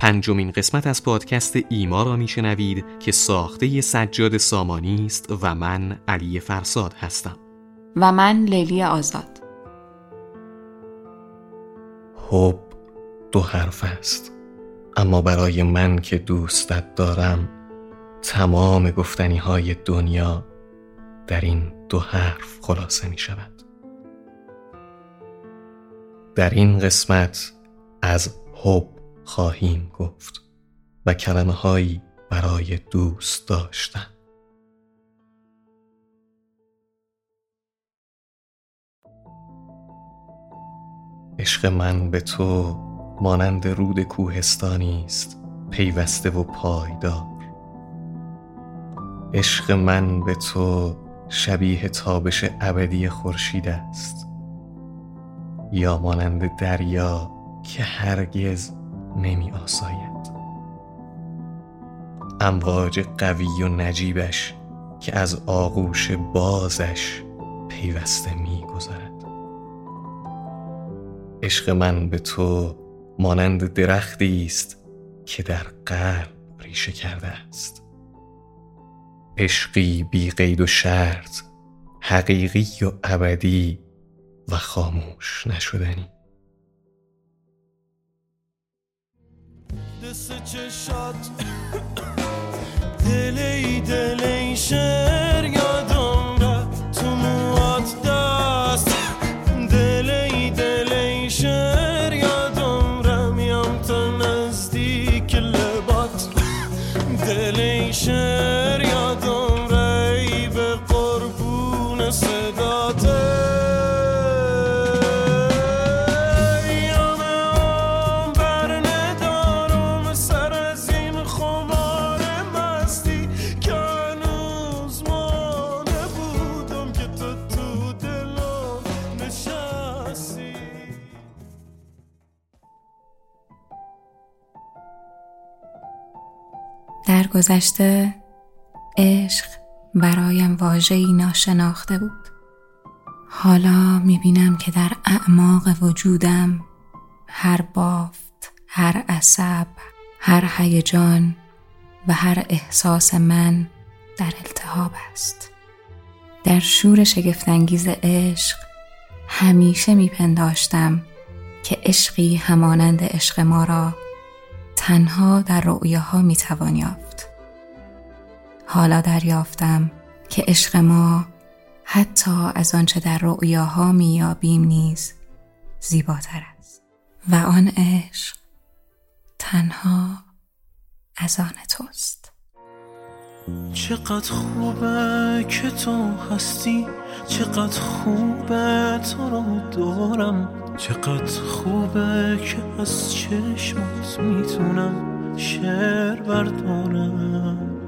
پنجمین قسمت از پادکست ایما را میشنوید که ساخته سجاد سامانی است و من علی فرساد هستم. و من لیلی آزاد. حب دو حرف است. اما برای من که دوستت دارم تمام گفتنی های دنیا در این دو حرف خلاصه می شود در این قسمت از حب خواهیم گفت و کلمه هایی برای دوست داشتن. عشق من به تو مانند رود کوهستانی است پیوسته و پایدار. عشق من به تو شبیه تابش ابدی خورشید است یا مانند دریا که هرگز نمی آساید. امواج قوی و نجیبش که از آغوش بازش پیوسته می گذارد. عشق من به تو مانند درختی است که در قلب ریشه کرده است. عشقی بی قید و شرط حقیقی و ابدی و خاموش نشدنی دست چشات دلی دلی شر یادم گذشته عشق برایم واژه‌ای ناشناخته بود. حالا می‌بینم که در اعماق وجودم هر بافت هر عصب هر هیجان و هر احساس من در التهاب است. در شور شگفتانگیز عشق همیشه میپنداشتم که عشقی همانند عشق ما را تنها در رؤیاها می‌توان یافت. حالا دریافتم که عشق ما حتی از آنچه در رؤیاها مییابیم نیز زیباتر است. و آن عشق تنها از آن توست. چقدر خوبه که تو هستی چقدر خوبه تو رو دارم چقدر خوبه که از چشمات می‌تونم شعر بردارم.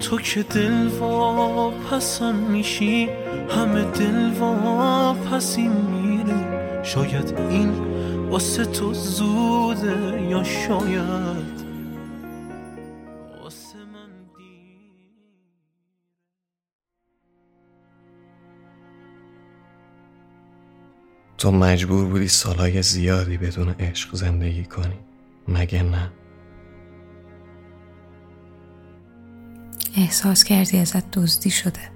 تو که دل و پسم میشی همه دل و پسی میره. شاید این واسه تو زوده یا شاید تو مجبور بودی سالهای زیادی بدون عشق زندگی کنی. مگه نه؟ احساس کردی ازت دزدی شده.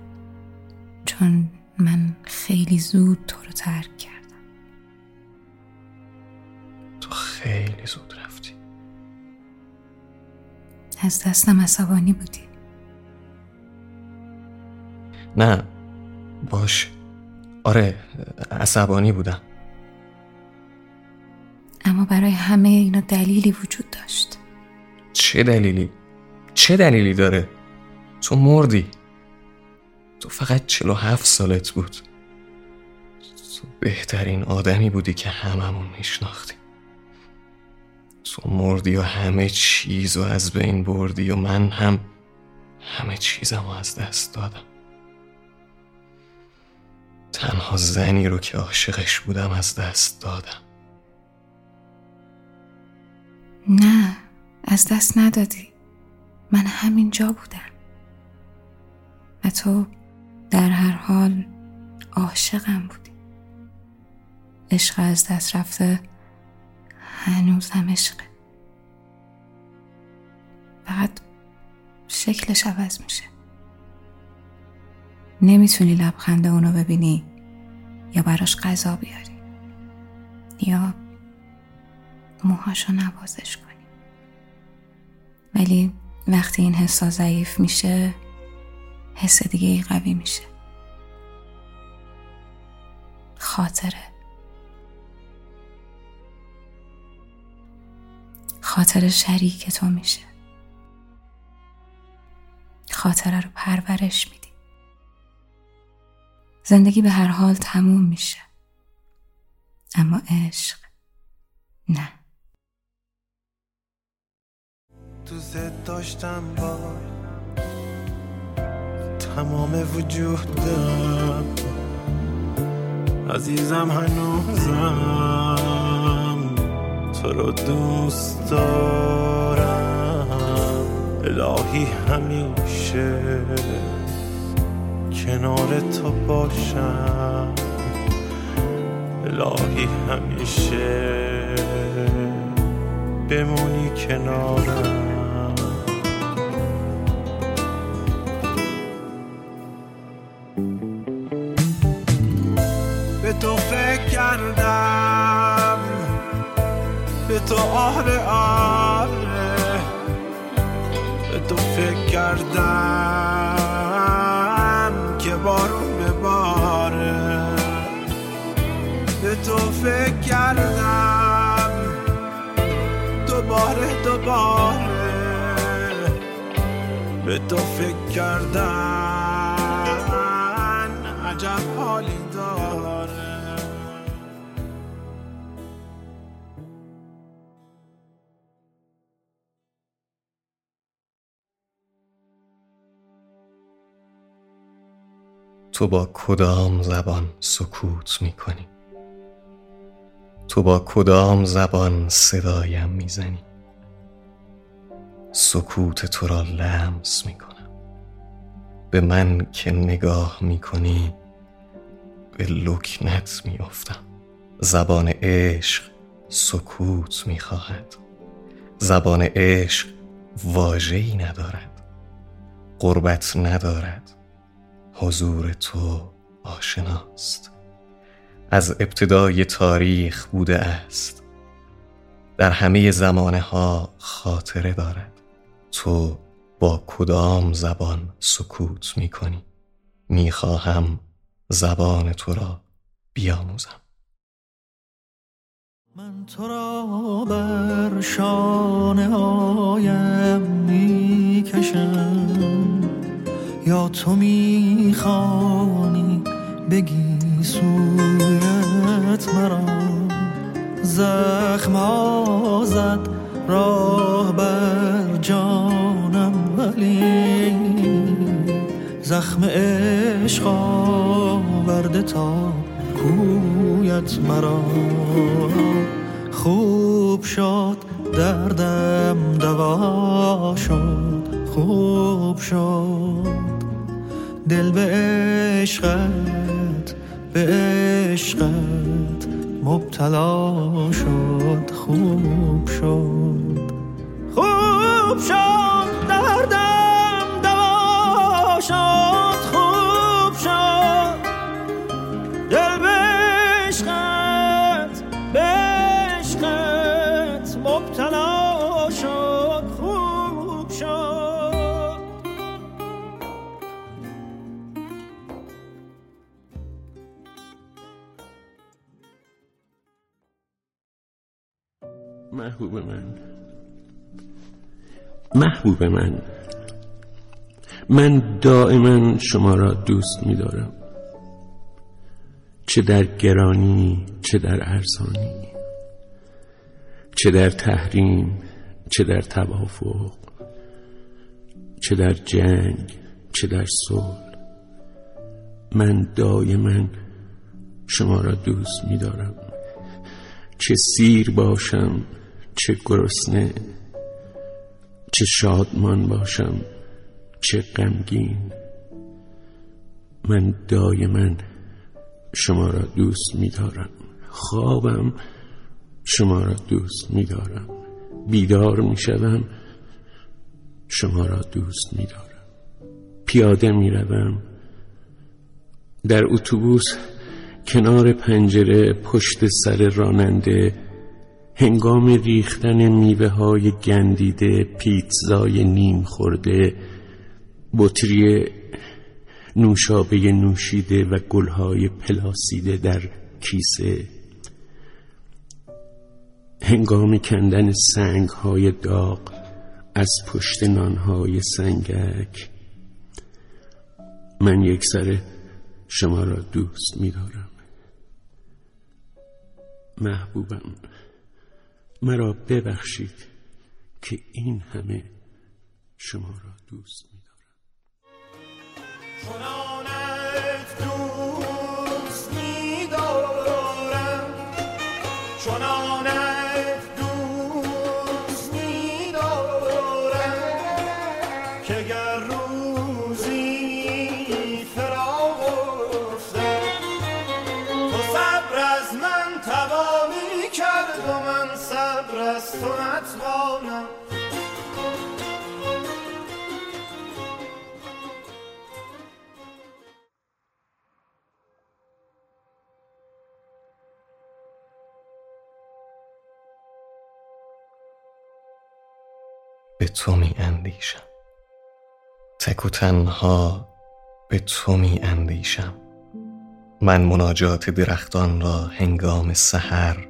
چون من خیلی زود تو رو ترک کردم. تو خیلی زود رفتی. از دستم عصبانی بودی. نه باش. آره عصبانی بودم. اما برای همه اینا دلیلی وجود داشت. چه دلیلی؟ چه دلیلی داره؟ تو مردی؟ تو فقط چلو هفت سالت بود. تو بهترین آدمی بودی که هممون میشناختی تو مردی و همه چیز و از بین بردی و من هم همه چیزم رو از دست دادم. تنها زنی رو که عاشقش بودم از دست دادم. نه از دست ندادی. من همینجا بودم. و تو در هر حال عاشقم بودی. عشق از دست رفته هنوزم عشقه. فقط شکلش عوض میشه. نمی‌تونی لبخند اونو ببینی یا براش غذا بیاری یا موهاشو نوازش کنی. ولی وقتی این حسا ضعیف میشه حس دیگه ای قوی میشه. خاطره. خاطر شریک تو میشه. خاطره رو پرورش میدی. زندگی به هر حال تموم میشه. اما عشق نه. دوست داشتم با تمام وجودم عزیزم هنوزم تو رو دوست دارم. الهی همیشه کنار تو باشم. الهی همیشه بمونی کنارم. آره آره. تو فکر کردم که بارون بباره به تو فکر کردم دوباره دوباره به تو فکر کردن عجب حالی داره. تو با کدام زبان سکوت می کنی تو با کدام زبان صدایم می‌زنی؟ سکوت تو را لمس می کنم به من که نگاه می کنی به لکنت می افتم زبان عشق سکوت می خواهد زبان عشق واجهی ندارد. قربت ندارد. حضور تو آشناست. از ابتدای تاریخ بوده است. در همه زمانه ها خاطره دارد. تو با کدام زبان سکوت می کنی می خواهم زبان تو را بیاموزم. من تو را بر شانه هایم می کشم یا تو می خوانی بگی سویت مرا؟ زخم زد راه بر جانم ولی زخم عشق آورده تا کویت مرا. خوب شد دردم دوا شد خوب شد. دل به عشقت به عشقت مبتلا شد خوب شد خوب شد. محبوب من. محبوب من. من دائما شما را دوست می دارم چه در گرانی چه در ارزانی. چه در تحریم چه در توافق. چه در جنگ چه در صلح. من دائما شما را دوست می دارم چه سیر باشم چه گرسنه چه شادمان باشم چه غمگین. من دائما شما را دوست می دارم خوابم شما را دوست می دارم بیدار می شدم شما را دوست می دارم پیاده می روم در اتوبوس کنار پنجره پشت سر راننده هنگام ریختن میوه های گندیده پیتزای نیم خورده بطری نوشابه نوشیده و گلهای پلاسیده در کیسه هنگام کندن سنگ های داغ از پشت نانهای سنگک من یک سر شما را دوست می دارم محبوبم. مرا ببخشید که این همه شما را دوست می به تو می اندیشم تک و تنها به تو می اندیشم من مناجات درختان را هنگام سحر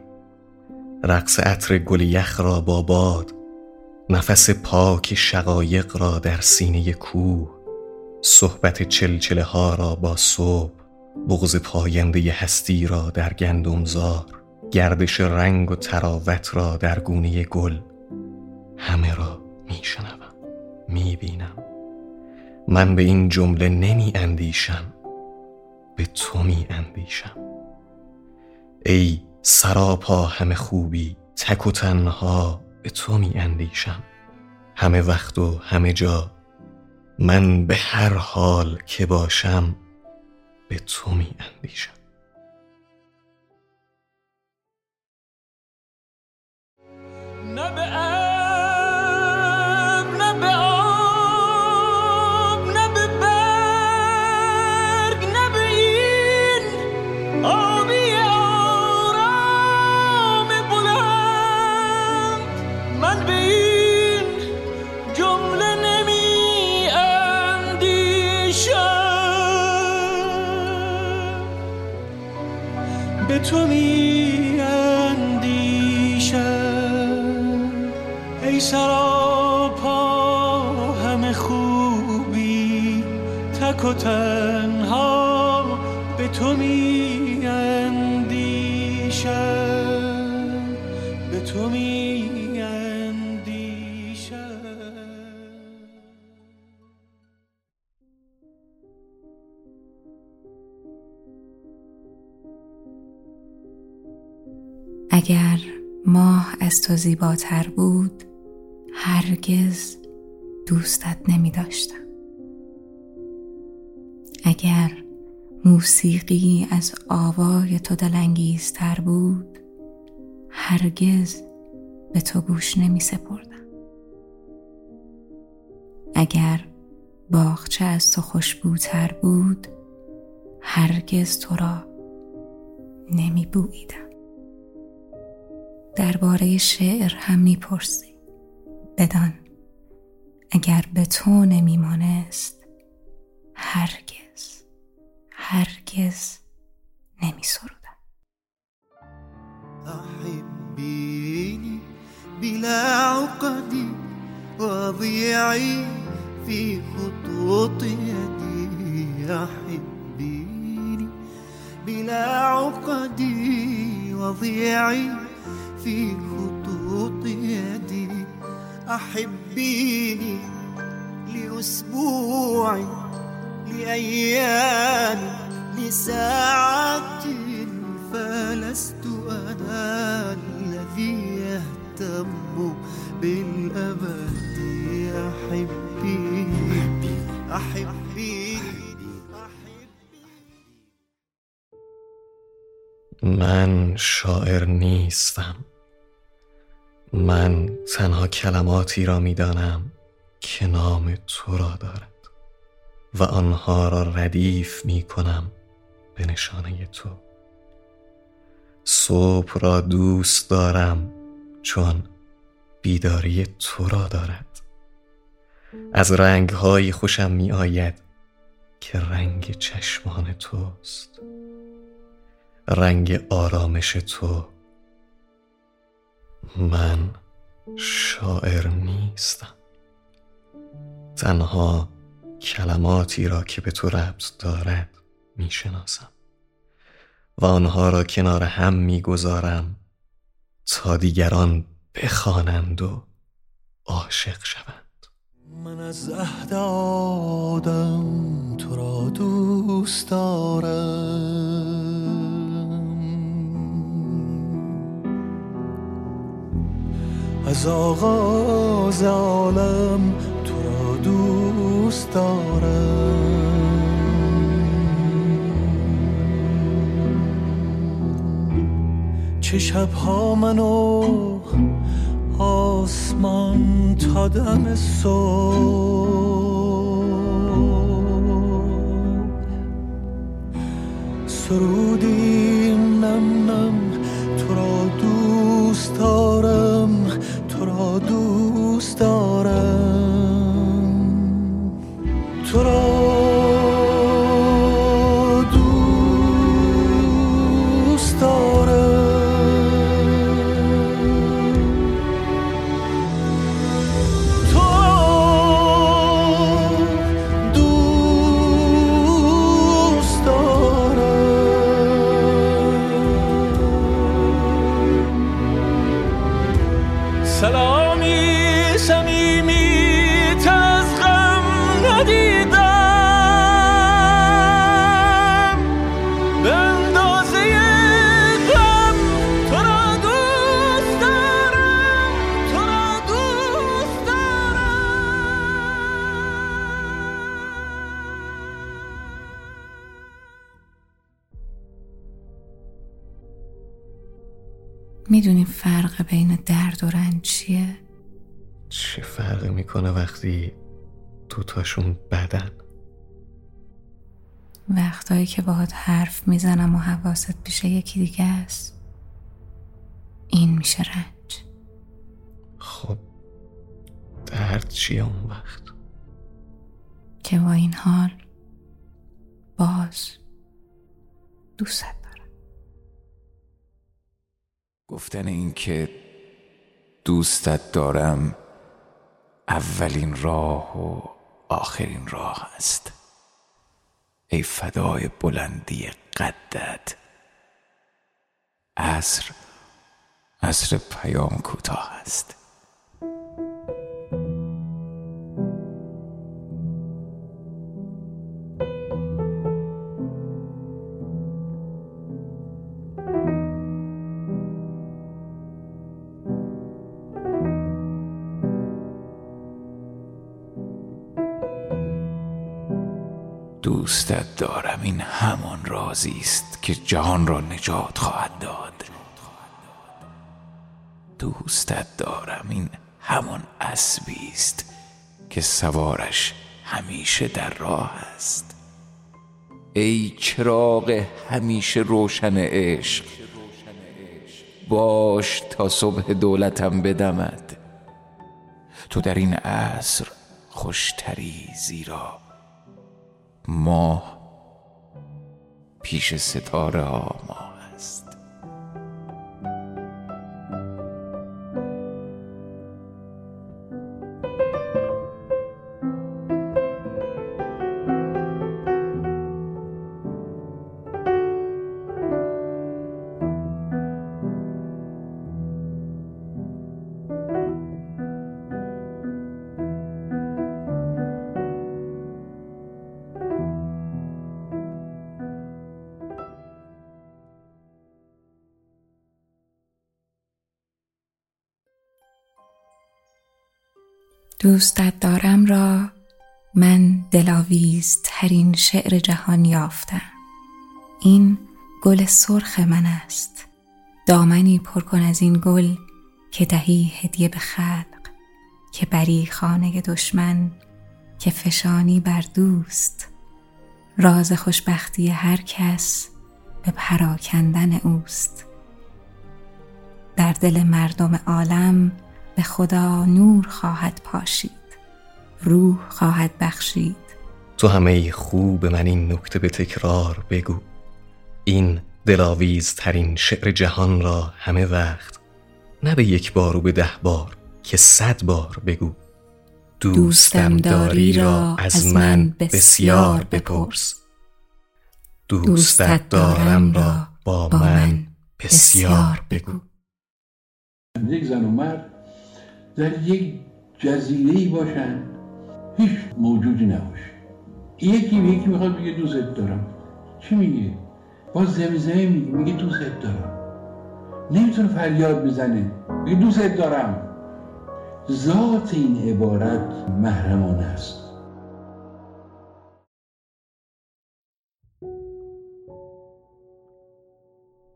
رقص عطر گل یخ را با باد نفس پاک شقایق را در سینه کوه صحبت چلچله ها را با صبح بغض پاینده هستی را در گندمزار گردش رنگ و تراوت را در گونه گل. همه را میشنوم می‌بینم. من به این جمله نمی اندیشم به تو می اندیشم ای سراپا همه خوبی تک و تنها به تو می اندیشم همه وقت و همه جا من به هر حال که باشم به تو می اندیشم نه تک و تنها به تو می اندیشم. به تو می اگر ماه از تو زیباتر بود هرگز دوستت نمی داشتم. اگر موسیقی از آوای تو دلانگیزتر بود هرگز به تو گوش نمی سپردم. اگر باغچه از تو خوشبوتر بود هرگز تو را نمی بویدم. درباره شعر هم می‌پرسی بدان اگر به تو نمیمانست هرگز. هرگز نمی سرودم أحبيني بلا عقد وضيعي في خطوط يدي. أحبيني بلا عقد وضيعي في خطوط يدي. أحبيني لأسبوع لأيام لساعات فلست أنا الذي يهتم بالأبد أحبيني أحبيني من شاعر نیستم. من تنها کلماتی را می‌دانم که نام تو را دارد و آنها را ردیف می کنم به نشانه تو. صبح را دوست دارم چون بیداری تو را دارد. از رنگهایی خوشم می آید که رنگ چشمان توست. رنگ آرامش تو من شاعر نیستم. تنها کلماتی را که به تو ربط دارد می‌شناسم. و آنها را کنار هم می‌گذارم تا دیگران بخوانند و عاشق شوند. من از عهد آدم تو را دوست دارم. از آغاز عالم تو را دوست دارم. چه شبها منو آسمان تا دم صبح. سرودی نم نم تو را دوست دارم تو را دوست دارم. می‌دونی فرق بین درد و رنج چیه؟ چه فرقی می‌کنه وقتی دوتاشون بدن؟ وقتایی که باهات حرف می‌زنم و حواست پیش یکی دیگه است این میشه رنج. خب درد چیه اون وقت؟ که با این حال باز دوست گفتن این که دوستت دارم اولین راه و آخرین راه است. ای فدای بلندی قدت. عصر عصر پیام کوتاه است. دوستت دارم. این همان رازی است که جهان را نجات خواهد داد. دوستت دارم. این همان اسبی است که سوارش همیشه در راه است. ای چراغ همیشه روشن عشق باش تا صبح دولتم بدمد. تو در این عصر خوشتری زیرا ماه پیش ستاره ها ماه است. دوستت دارم را من دلاویز ترین شعر جهان یافتم. این گل سرخ من است. دامنی پر کن از این گل که دهی هدیه به خلق که بری خانه دشمن که فشانی بر دوست. راز خوشبختی هر کس به پراکندن اوست. در دل مردم عالم به خدا نور خواهد پاشید روح خواهد بخشید. تو همه خوب من این نکته به تکرار بگو. این دلاویزترین شعر جهان را همه وقت نه به یک بار و به ده بار که صد بار بگو. دوستم داری را از من بسیار بپرس. دوستت دارم را با من بسیار بگو. یک زن و مرد در یک جزیره ای باشن هیچ موجودی نباشه. یکی به یکی می‌خواد بگه دوست دارم. چی میگه؟ باز زمزمه میگه میگه دوست دارم. نمی‌تونه فریاد بزنه میگه دوست دارم. ذات این عبارت محرمانه است.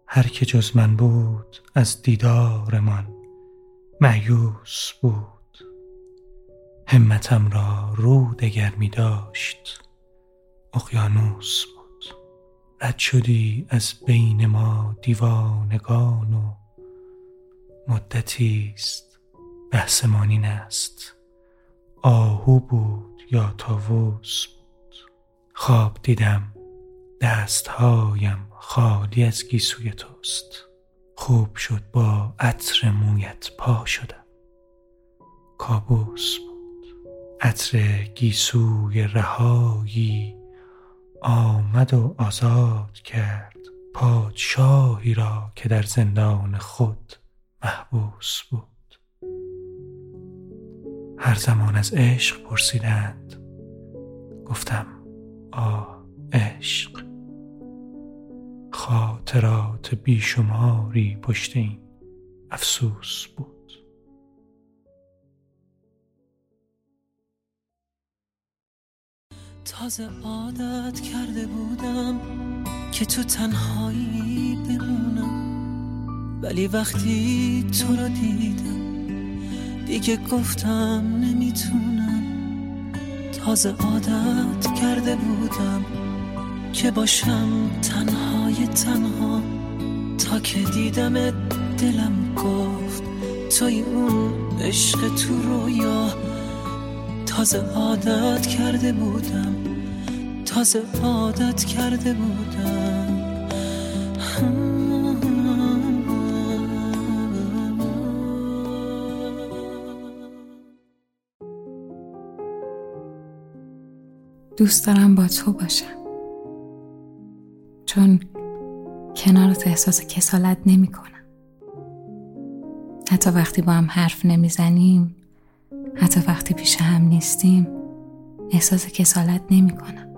هر که جز من بود از دیدارمان. معیوس بود. همتم را رو دگر می داشت. اقیانوس بود. رد شدی از بین ما دیوانگان و مدتی است. است. آهو بود یا تاووس بود. خواب دیدم. دستهایم خالی از گیسوی توست. خوب شد با عطر مویت پا شدم کابوس بود. عطر گیسوی رهایی آمد و آزاد کرد. پادشاهی را که در زندان خود محبوس بود. هر زمان از عشق پرسیدند. گفتم آه عشق. خاطرات بیشماری پشت این افسوس بود. تازه عادت کرده بودم که تو تنهایی بمونم. ولی وقتی تو رو دیدم دیگه گفتم نمی‌تونم. تازه عادت کرده بودم که باشم تنهای تنها تا که دیدم دلم گفت توی اون عشق تو رویا. تازه عادت کرده بودم تازه عادت کرده بودم. دوست دارم با تو باشم. چون کنارت احساس کسالت نمی کنم. حتی وقتی با هم حرف نمی‌زنیم حتی وقتی پیش هم نیستیم احساس کسالت نمی کنم.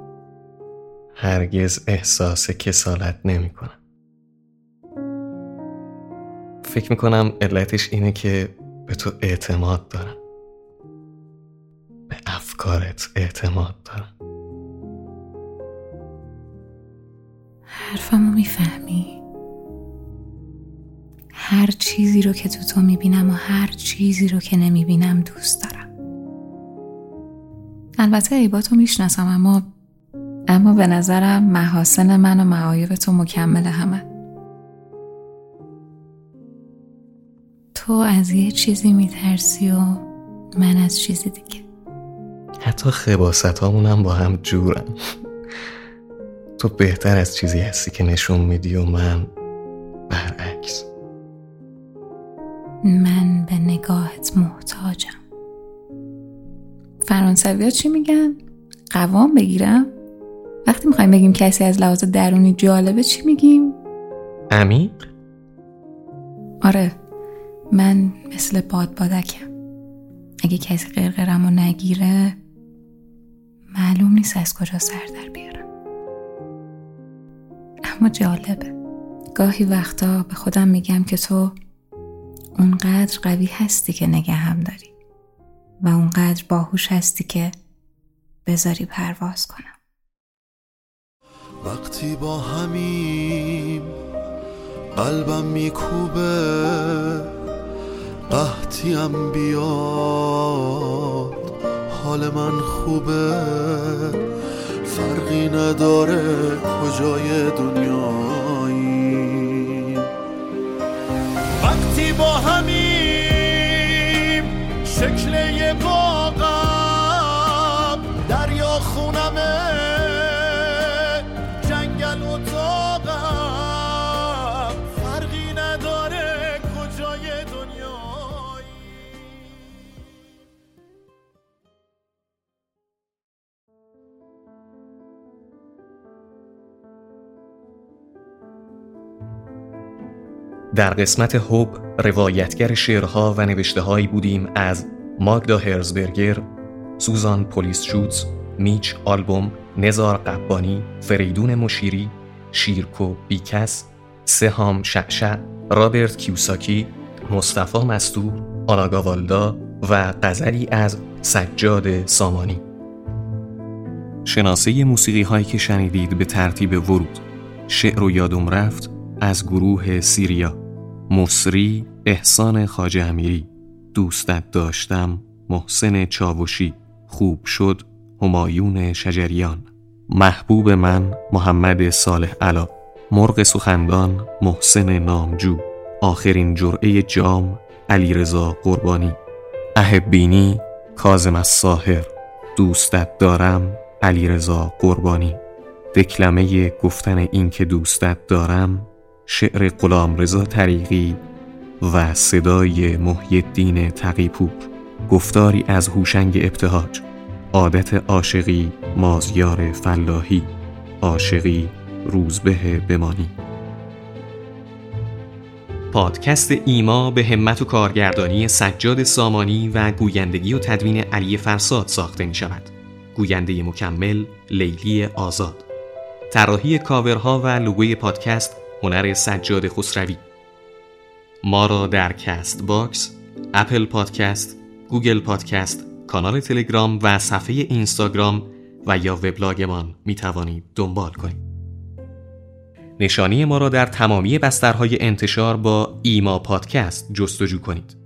هرگز احساس کسالت نمی کنم. فکر می‌کنم علتش اینه که به تو اعتماد دارم به افکارت اعتماد دارم حرفمو می‌فهمی. هر چیزی رو که تو تو می‌بینم و هر چیزی رو که نمی‌بینم دوست دارم. البته عیباتو می‌شناسم اما اما به نظرم محاسن من و معایب تو مکمل همه. تو از یه چیزی میترسی و من از چیزی دیگه. حتی خباست هم با هم جورم تو بهتر از چیزی هستی که نشون میدی و من برعکس من به نگاهت محتاجم فرانسوی ها چی میگن؟ قوام بگیرم؟ وقتی می‌خوایم بگیم کسی از لحاظ درونی جالبه چی میگیم؟ عمیق؟ آره من مثل بادبادکم اگه کسی قرقرم و نگیره معلوم نیست از کجا سر در بیارم اما جالبه. گاهی وقتا به خودم میگم که تو اونقدر قوی هستی که نگه هم داری و اونقدر باهوش هستی که بذاری پرواز کنم. وقتی با همیم قلبم میکوبه قحط وقتیم بیاد حال من خوبه. فرقی نداره کجای دنیایی. وقتی با همیم در قسمت هوب روایتگر شعرها و نوشته هایی بودیم از ماگدا هرزبرگر، سوزان پولیس شوتز، میچ آلبوم، نزار قبانی، فریدون مشیری، شیرکو بیکس، سهام شعشع، رابرت کیوساکی، مصطفی مستور، آناگاوالدا و غزلی از سجاد سامانی. شناسه موسیقی هایی که شنیدید به ترتیب ورود شعر و یادم رفت از گروه سیریا مصری احسان خاجه امیری. دوستت داشتم محسن چاوشی. خوب شد همایون شجریان. محبوب من محمد صالح علا. مرغ سخندان محسن نامجو. آخرین جرعه جام علیرضا قربانی. احبینی کازم از ساهر دوستت دارم علیرضا قربانی. دکلمه گفتن این که دوستت دارم شعر غلامرضا طریقی و صدای محی الدین تقیپور. گفتاری از هوشنگ ابتهاج. عادت عاشقی مازیار فلاحی. عاشقی روزبه بمانی. پادکست ایما به همت و کارگردانی سجاد سامانی و گویندگی و تدوین علی فرساد ساخته می شود. گوینده مکمل لیلی آزاد. طراحی کاورها و لوگوی پادکست هنر سجاد خسروی ما را در Castbox، Apple Podcast، Google Podcast، کانال تلگرام و صفحه اینستاگرام و یا وبلاگمان می توانید دنبال کنید. نشانی ما را در تمامی بسترهای انتشار با ایما پادکست جستجو کنید.